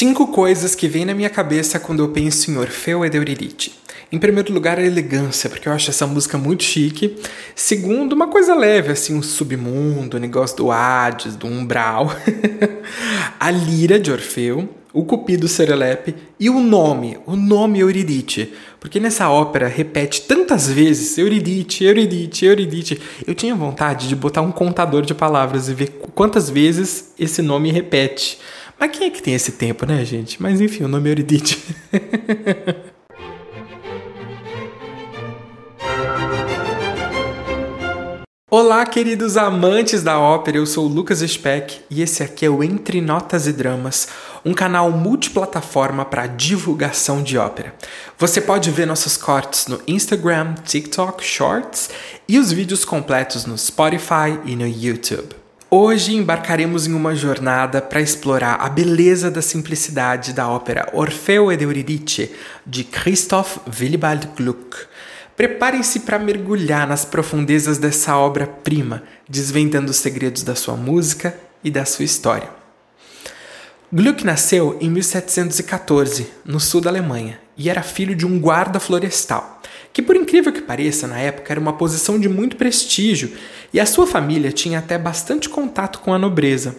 Cinco coisas que vêm na minha cabeça quando eu penso em Orfeu ed Eurídice. Em primeiro lugar, a elegância, porque eu acho essa música muito chique. Segundo, uma coisa leve, assim, um submundo, o negócio do Hades, do umbral. a lira de Orfeu, o cupido Serelepe e o nome, o nome Eurídice. Porque nessa ópera repete tantas vezes Eurídice, Eurídice, Eurídice. Eu tinha vontade de botar um contador de palavras e ver quantas vezes esse nome repete. Mas quem é que tem esse tempo, né, gente? Mas enfim, o nome é Euridite. Olá, queridos amantes da ópera, eu sou o Lucas Speck e esse aqui é o Entre Notas e Dramas, um canal multiplataforma para divulgação de ópera. Você pode ver nossos cortes no Instagram, TikTok, Shorts e os vídeos completos no Spotify e no YouTube. Hoje embarcaremos em uma jornada para explorar a beleza da simplicidade da ópera Orfeu ed Eurídice de Christoph Willibald Gluck. Preparem-se para mergulhar nas profundezas dessa obra-prima, desvendando os segredos da sua música e da sua história. Gluck nasceu em 1714, no sul da Alemanha, e era filho de um guarda florestal que por incrível que pareça, na época era uma posição de muito prestígio e a sua família tinha até bastante contato com a nobreza.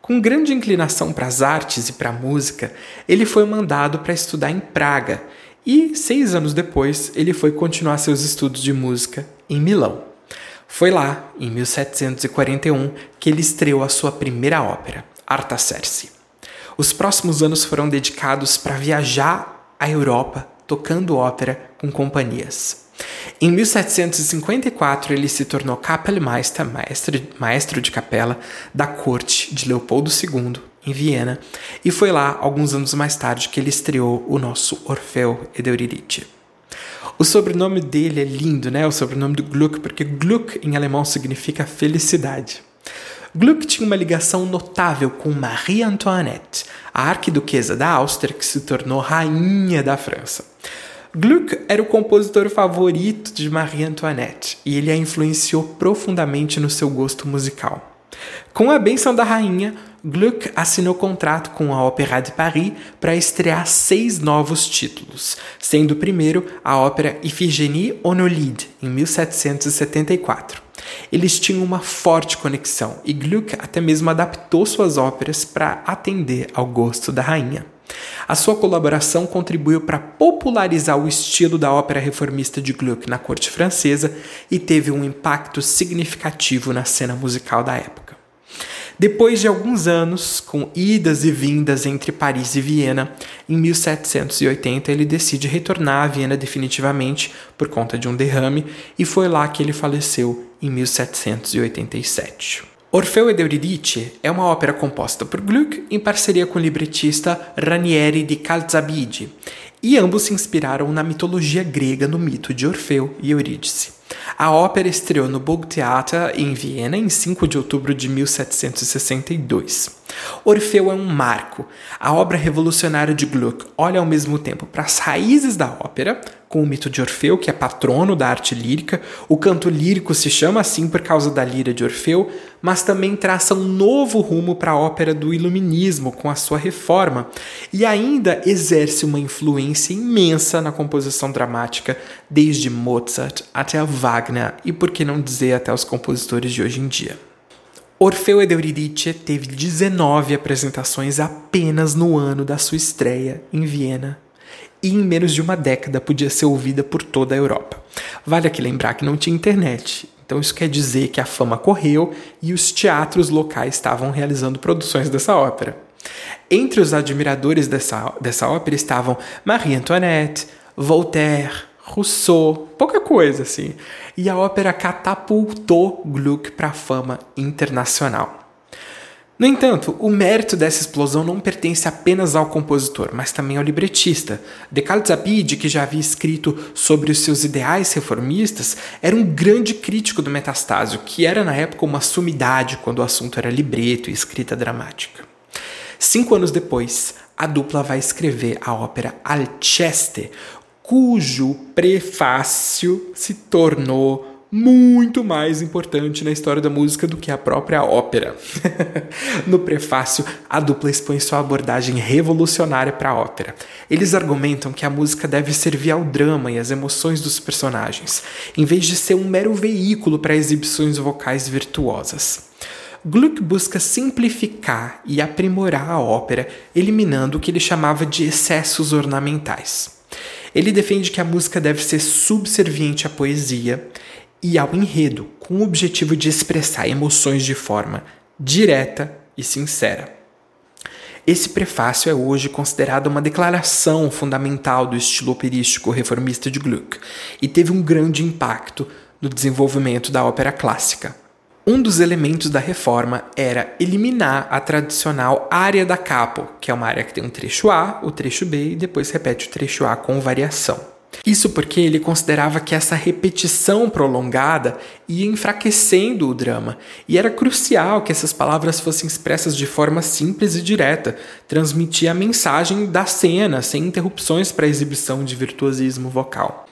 Com grande inclinação para as artes e para a música, ele foi mandado para estudar em Praga e, seis anos depois, ele foi continuar seus estudos de música em Milão. Foi lá, em 1741, que ele estreou a sua primeira ópera, Artaserse. Os próximos anos foram dedicados para viajar à Europa tocando ópera com companhias. Em 1754, ele se tornou Kapellmeister, maestro, de capela, da corte de Leopoldo II, em Viena, e foi lá, alguns anos mais tarde, que ele estreou o nosso Orfeu Eurídice. O sobrenome dele é lindo, né? O sobrenome do Gluck, porque Gluck em alemão significa felicidade. Gluck tinha uma ligação notável com Marie Antoinette, a arquiduquesa da Áustria que se tornou rainha da França. Gluck era o compositor favorito de Marie Antoinette e ele a influenciou profundamente no seu gosto musical. Com a benção da rainha, Gluck assinou contrato com a Opéra de Paris para estrear seis novos títulos, sendo o primeiro a ópera Iphigénie Onolide, em 1774. Eles tinham uma forte conexão e Gluck até mesmo adaptou suas óperas para atender ao gosto da rainha. A sua colaboração contribuiu para popularizar o estilo da ópera reformista de Gluck na corte francesa e teve um impacto significativo na cena musical da época. Depois de alguns anos, com idas e vindas entre Paris e Viena, em 1780 ele decide retornar a Viena definitivamente por conta de um derrame e foi lá que ele faleceu em 1787. Orfeu ed Eurídice é uma ópera composta por Gluck em parceria com o libretista Ranieri di Calzabigi, e ambos se inspiraram na mitologia grega no mito de Orfeu e Eurídice. A ópera estreou no Burgtheater em Viena em 5 de outubro de 1762. Orfeu é um marco. A obra revolucionária de Gluck olha ao mesmo tempo para as raízes da ópera, com o mito de Orfeu, que é patrono da arte lírica. O canto lírico se chama assim por causa da lira de Orfeu, mas também traça um novo rumo para a ópera do iluminismo com a sua reforma e ainda exerce uma influência imensa na composição dramática, desde Mozart até Wagner e por que não dizer até os compositores de hoje em dia. Orfeu ed Eurídice teve 19 apresentações apenas no ano da sua estreia em Viena e em menos de uma década podia ser ouvida por toda a Europa. Vale aqui lembrar que não tinha internet, então isso quer dizer que a fama correu e os teatros locais estavam realizando produções dessa ópera. Entre os admiradores dessa, dessa ópera estavam Marie Antoinette, Voltaire, Rousseau, pouca coisa assim. E a ópera catapultou Gluck para a fama internacional. No entanto, o mérito dessa explosão não pertence apenas ao compositor, mas também ao libretista. De Calzabide, que já havia escrito sobre os seus ideais reformistas, era um grande crítico do Metastásio, que era na época uma sumidade quando o assunto era libreto e escrita dramática. Cinco anos depois, a dupla vai escrever a ópera Alceste, cujo prefácio se tornou muito mais importante na história da música do que a própria ópera. no prefácio, a dupla expõe sua abordagem revolucionária para a ópera. Eles argumentam que a música deve servir ao drama e às emoções dos personagens, em vez de ser um mero veículo para exibições vocais virtuosas. Gluck busca simplificar e aprimorar a ópera, eliminando o que ele chamava de excessos ornamentais. Ele defende que a música deve ser subserviente à poesia e ao enredo, com o objetivo de expressar emoções de forma direta e sincera. Esse prefácio é hoje considerado uma declaração fundamental do estilo operístico reformista de Gluck e teve um grande impacto no desenvolvimento da ópera clássica. Um dos elementos da reforma era eliminar a tradicional área da capo, que é uma área que tem um trecho A, o trecho B e depois repete o trecho A com variação. Isso porque ele considerava que essa repetição prolongada ia enfraquecendo o drama, e era crucial que essas palavras fossem expressas de forma simples e direta, transmitir a mensagem da cena sem interrupções para a exibição de virtuosismo vocal.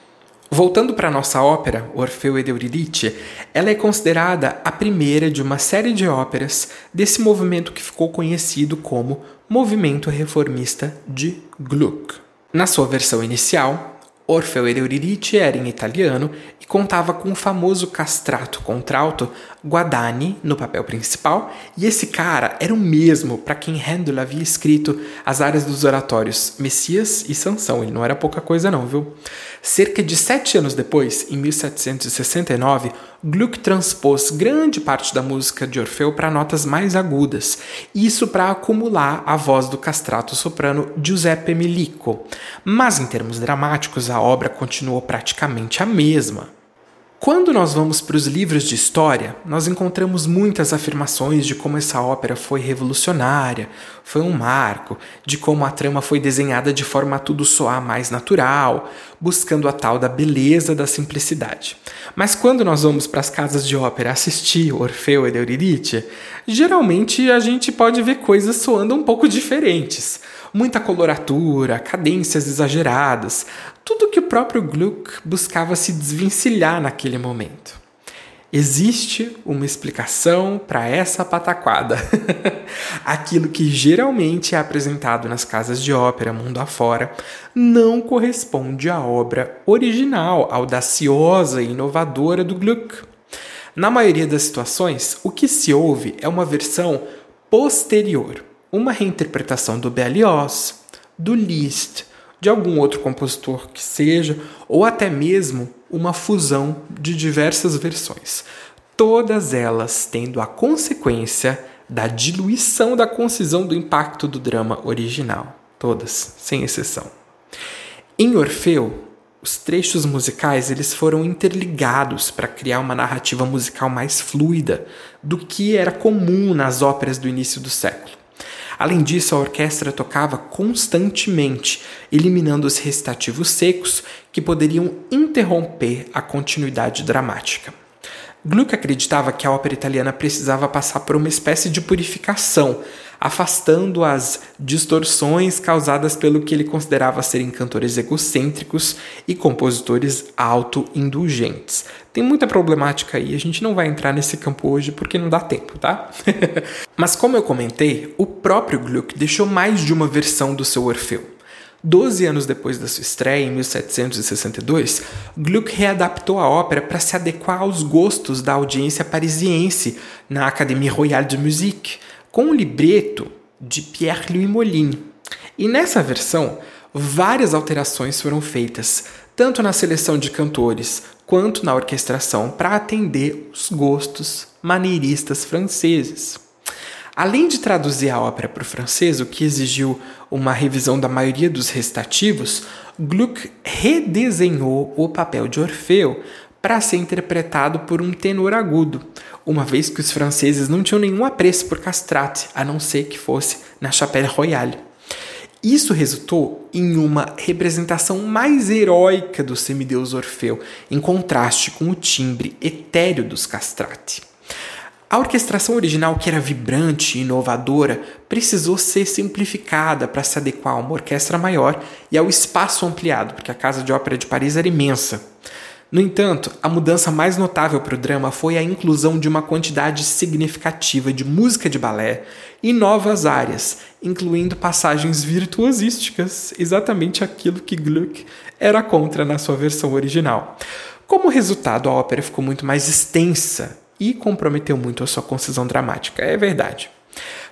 Voltando para nossa ópera, Orfeu ed Eurídice, ela é considerada a primeira de uma série de óperas desse movimento que ficou conhecido como Movimento Reformista de Gluck. Na sua versão inicial, Orfeu ed Eurídice era em italiano e contava com o famoso castrato contralto Guadagni no papel principal, e esse cara era o mesmo para quem Handel havia escrito as áreas dos oratórios Messias e Sansão, ele não era pouca coisa não, viu? Cerca de sete anos depois, em 1769, Gluck transpôs grande parte da música de Orfeu para notas mais agudas, isso para acumular a voz do castrato soprano Giuseppe Milico. Mas em termos dramáticos, a obra continuou praticamente a mesma. Quando nós vamos para os livros de história, nós encontramos muitas afirmações de como essa ópera foi revolucionária, foi um marco, de como a trama foi desenhada de forma a tudo soar mais natural, buscando a tal da beleza da simplicidade. Mas quando nós vamos para as casas de ópera assistir Orfeu e Eurídice, geralmente a gente pode ver coisas soando um pouco diferentes muita coloratura, cadências exageradas, tudo que o próprio Gluck buscava se desvencilhar naquele momento. Existe uma explicação para essa pataquada. Aquilo que geralmente é apresentado nas casas de ópera mundo afora não corresponde à obra original, audaciosa e inovadora do Gluck. Na maioria das situações, o que se ouve é uma versão posterior, uma reinterpretação do Berlioz, do Liszt, de algum outro compositor que seja, ou até mesmo uma fusão de diversas versões, todas elas tendo a consequência da diluição da concisão do impacto do drama original, todas, sem exceção. Em Orfeu, os trechos musicais eles foram interligados para criar uma narrativa musical mais fluida do que era comum nas óperas do início do século. Além disso, a orquestra tocava constantemente, eliminando os recitativos secos que poderiam interromper a continuidade dramática. Gluck acreditava que a ópera italiana precisava passar por uma espécie de purificação, afastando as distorções causadas pelo que ele considerava serem cantores egocêntricos e compositores autoindulgentes. Tem muita problemática aí, a gente não vai entrar nesse campo hoje porque não dá tempo, tá? Mas como eu comentei, o próprio Gluck deixou mais de uma versão do seu Orfeu. Doze anos depois da sua estreia, em 1762, Gluck readaptou a ópera para se adequar aos gostos da audiência parisiense na Académie Royale de Musique, com um libreto de Pierre-Louis Molin. E nessa versão, várias alterações foram feitas, tanto na seleção de cantores quanto na orquestração, para atender os gostos maneiristas franceses. Além de traduzir a ópera para o francês, o que exigiu uma revisão da maioria dos recitativos, Gluck redesenhou o papel de Orfeu para ser interpretado por um tenor agudo, uma vez que os franceses não tinham nenhum apreço por castrate, a não ser que fosse na Chapelle Royale. Isso resultou em uma representação mais heróica do semideus Orfeu, em contraste com o timbre etéreo dos castrati. A orquestração original, que era vibrante e inovadora, precisou ser simplificada para se adequar a uma orquestra maior e ao espaço ampliado, porque a Casa de Ópera de Paris era imensa. No entanto, a mudança mais notável para o drama foi a inclusão de uma quantidade significativa de música de balé e novas áreas, incluindo passagens virtuosísticas, exatamente aquilo que Gluck era contra na sua versão original. Como resultado, a ópera ficou muito mais extensa e comprometeu muito a sua concisão dramática, é verdade.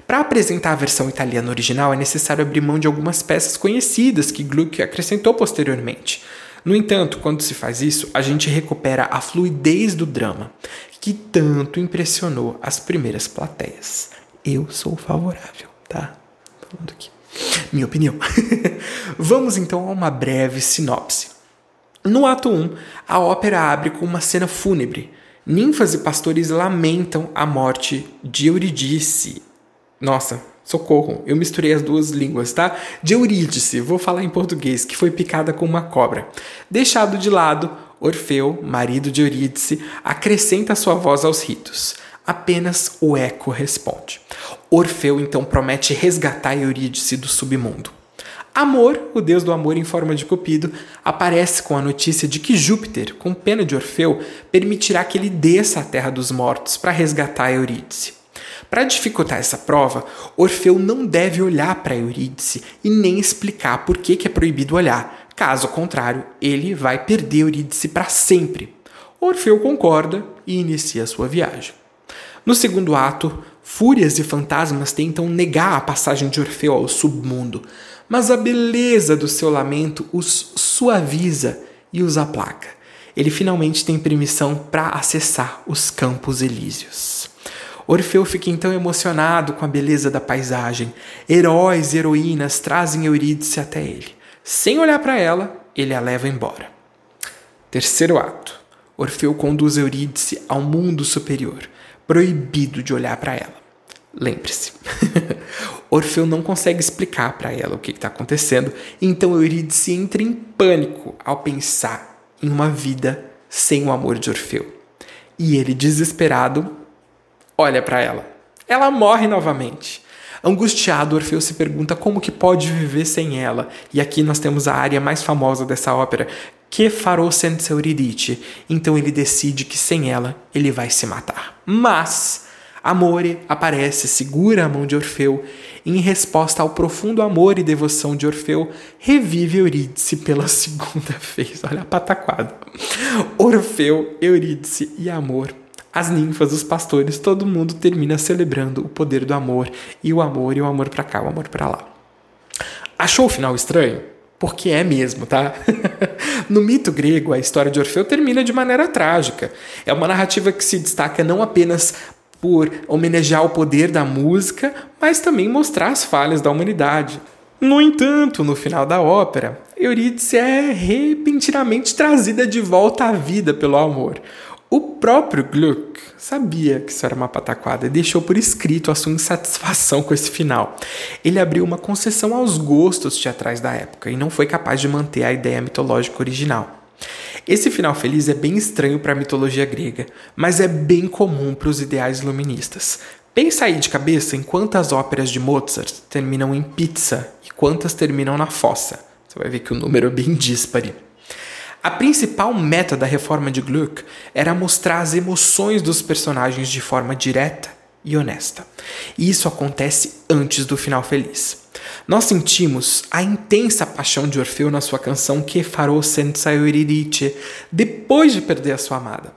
Para apresentar a versão italiana original, é necessário abrir mão de algumas peças conhecidas que Gluck acrescentou posteriormente. No entanto, quando se faz isso, a gente recupera a fluidez do drama, que tanto impressionou as primeiras plateias. Eu sou favorável, tá? Falando aqui. Minha opinião. Vamos então a uma breve sinopse. No ato 1, a ópera abre com uma cena fúnebre. Ninfas e pastores lamentam a morte de Eurídice. Nossa, Socorro, eu misturei as duas línguas, tá? De Eurídice, vou falar em português, que foi picada com uma cobra. Deixado de lado, Orfeu, marido de Eurídice, acrescenta sua voz aos ritos. Apenas o eco responde. Orfeu então promete resgatar Eurídice do submundo. Amor, o deus do amor em forma de cupido, aparece com a notícia de que Júpiter, com pena de Orfeu, permitirá que ele desça à terra dos mortos para resgatar Eurídice. Para dificultar essa prova, Orfeu não deve olhar para Eurídice e nem explicar por que, que é proibido olhar. Caso contrário, ele vai perder Eurídice para sempre. Orfeu concorda e inicia sua viagem. No segundo ato, fúrias e fantasmas tentam negar a passagem de Orfeu ao submundo, mas a beleza do seu lamento os suaviza e os aplaca. Ele finalmente tem permissão para acessar os campos elíseos. Orfeu fica então emocionado com a beleza da paisagem. Heróis e heroínas trazem Eurídice até ele. Sem olhar para ela, ele a leva embora. Terceiro ato. Orfeu conduz Eurídice ao mundo superior, proibido de olhar para ela. Lembre-se, Orfeu não consegue explicar para ela o que está acontecendo, então Eurídice entra em pânico ao pensar em uma vida sem o amor de Orfeu. E ele, desesperado, olha para ela. Ela morre novamente. Angustiado, Orfeu se pergunta como que pode viver sem ela. E aqui nós temos a área mais famosa dessa ópera, que farò senza Euridice. Então ele decide que sem ela ele vai se matar. Mas Amore aparece, segura a mão de Orfeu e, em resposta ao profundo amor e devoção de Orfeu, revive Eurídice pela segunda vez. Olha a pataquada. Orfeu, Eurídice e Amor as ninfas, os pastores, todo mundo termina celebrando o poder do amor e o amor e o amor para cá, o amor para lá. Achou o final estranho? Porque é mesmo, tá? no mito grego, a história de Orfeu termina de maneira trágica. É uma narrativa que se destaca não apenas por homenagear o poder da música, mas também mostrar as falhas da humanidade. No entanto, no final da ópera, Eurídice é repentinamente trazida de volta à vida pelo amor. O próprio Gluck sabia que isso era uma pataquada e deixou por escrito a sua insatisfação com esse final. Ele abriu uma concessão aos gostos teatrais da época e não foi capaz de manter a ideia mitológica original. Esse final feliz é bem estranho para a mitologia grega, mas é bem comum para os ideais iluministas. Pensa aí de cabeça em quantas óperas de Mozart terminam em pizza e quantas terminam na fossa. Você vai ver que o número é bem díspare. A principal meta da reforma de Gluck era mostrar as emoções dos personagens de forma direta e honesta. E isso acontece antes do final feliz. Nós sentimos a intensa paixão de Orfeu na sua canção Que farò senza Eurídice, depois de perder a sua amada.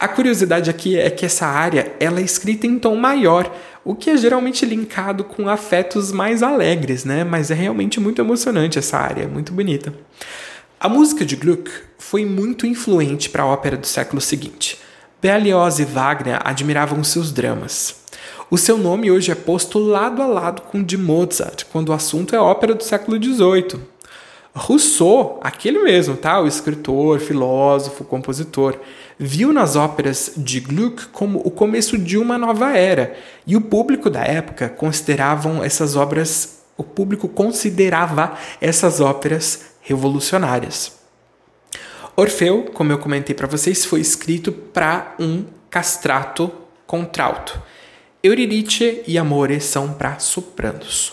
A curiosidade aqui é que essa área ela é escrita em tom maior, o que é geralmente linkado com afetos mais alegres, né? Mas é realmente muito emocionante essa área, muito bonita. A música de Gluck foi muito influente para a ópera do século seguinte. Berlioz e Wagner admiravam seus dramas. O seu nome hoje é posto lado a lado com o de Mozart, quando o assunto é ópera do século XVIII. Rousseau, aquele mesmo, tá? O escritor, filósofo, compositor, viu nas óperas de Gluck como o começo de uma nova era, e o público da época consideravam essas obras, o público considerava essas óperas revolucionárias. Orfeu, como eu comentei para vocês, foi escrito para um castrato contralto. Euridice e Amore são para sopranos.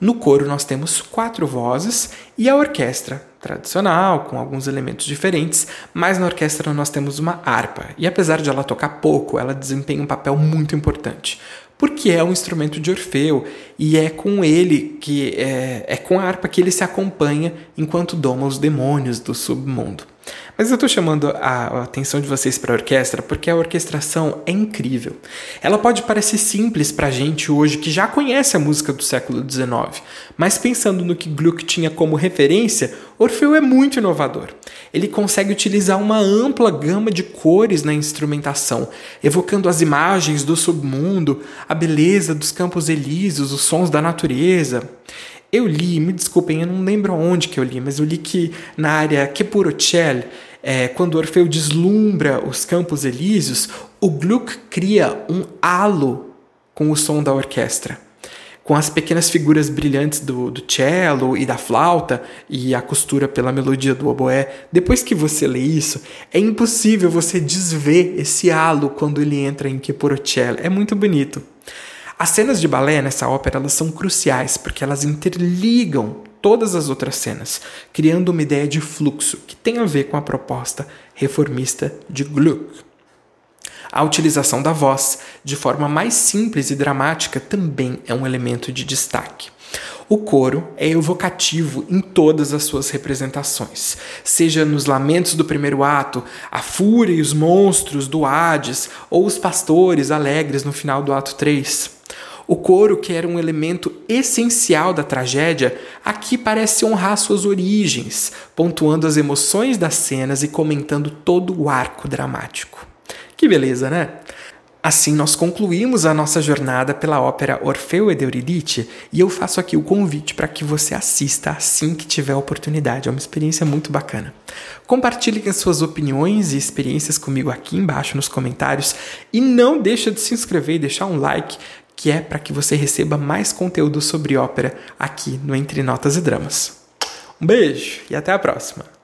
No coro nós temos quatro vozes e a orquestra tradicional, com alguns elementos diferentes, mas na orquestra nós temos uma harpa. E apesar de ela tocar pouco, ela desempenha um papel muito importante porque é um instrumento de Orfeu e é com ele que é, é com a harpa que ele se acompanha enquanto doma os demônios do submundo. Mas eu estou chamando a atenção de vocês para a orquestra porque a orquestração é incrível. Ela pode parecer simples para a gente hoje que já conhece a música do século XIX, mas pensando no que Gluck tinha como referência, Orfeu é muito inovador. Ele consegue utilizar uma ampla gama de cores na instrumentação, evocando as imagens do submundo, a beleza dos campos elíseos, os sons da natureza. Eu li, me desculpem, eu não lembro onde que eu li, mas eu li que na área Kepurocel, é, quando Orfeu deslumbra os campos elíseos, o Gluck cria um halo com o som da orquestra. Com as pequenas figuras brilhantes do, do cello e da flauta e a costura pela melodia do oboé, depois que você lê isso, é impossível você desver esse halo quando ele entra em Kepurocel. É muito bonito. As cenas de balé nessa ópera elas são cruciais porque elas interligam todas as outras cenas, criando uma ideia de fluxo que tem a ver com a proposta reformista de Gluck. A utilização da voz de forma mais simples e dramática também é um elemento de destaque. O coro é evocativo em todas as suas representações, seja nos lamentos do primeiro ato, a fúria e os monstros do Hades, ou os pastores alegres no final do ato 3. O coro, que era um elemento essencial da tragédia, aqui parece honrar suas origens, pontuando as emoções das cenas e comentando todo o arco dramático. Que beleza, né? Assim, nós concluímos a nossa jornada pela ópera Orfeu ed Eurídice e eu faço aqui o convite para que você assista assim que tiver a oportunidade. É uma experiência muito bacana. Compartilhe as suas opiniões e experiências comigo aqui embaixo nos comentários e não deixa de se inscrever e deixar um like que é para que você receba mais conteúdo sobre ópera aqui no Entre Notas e Dramas. Um beijo e até a próxima!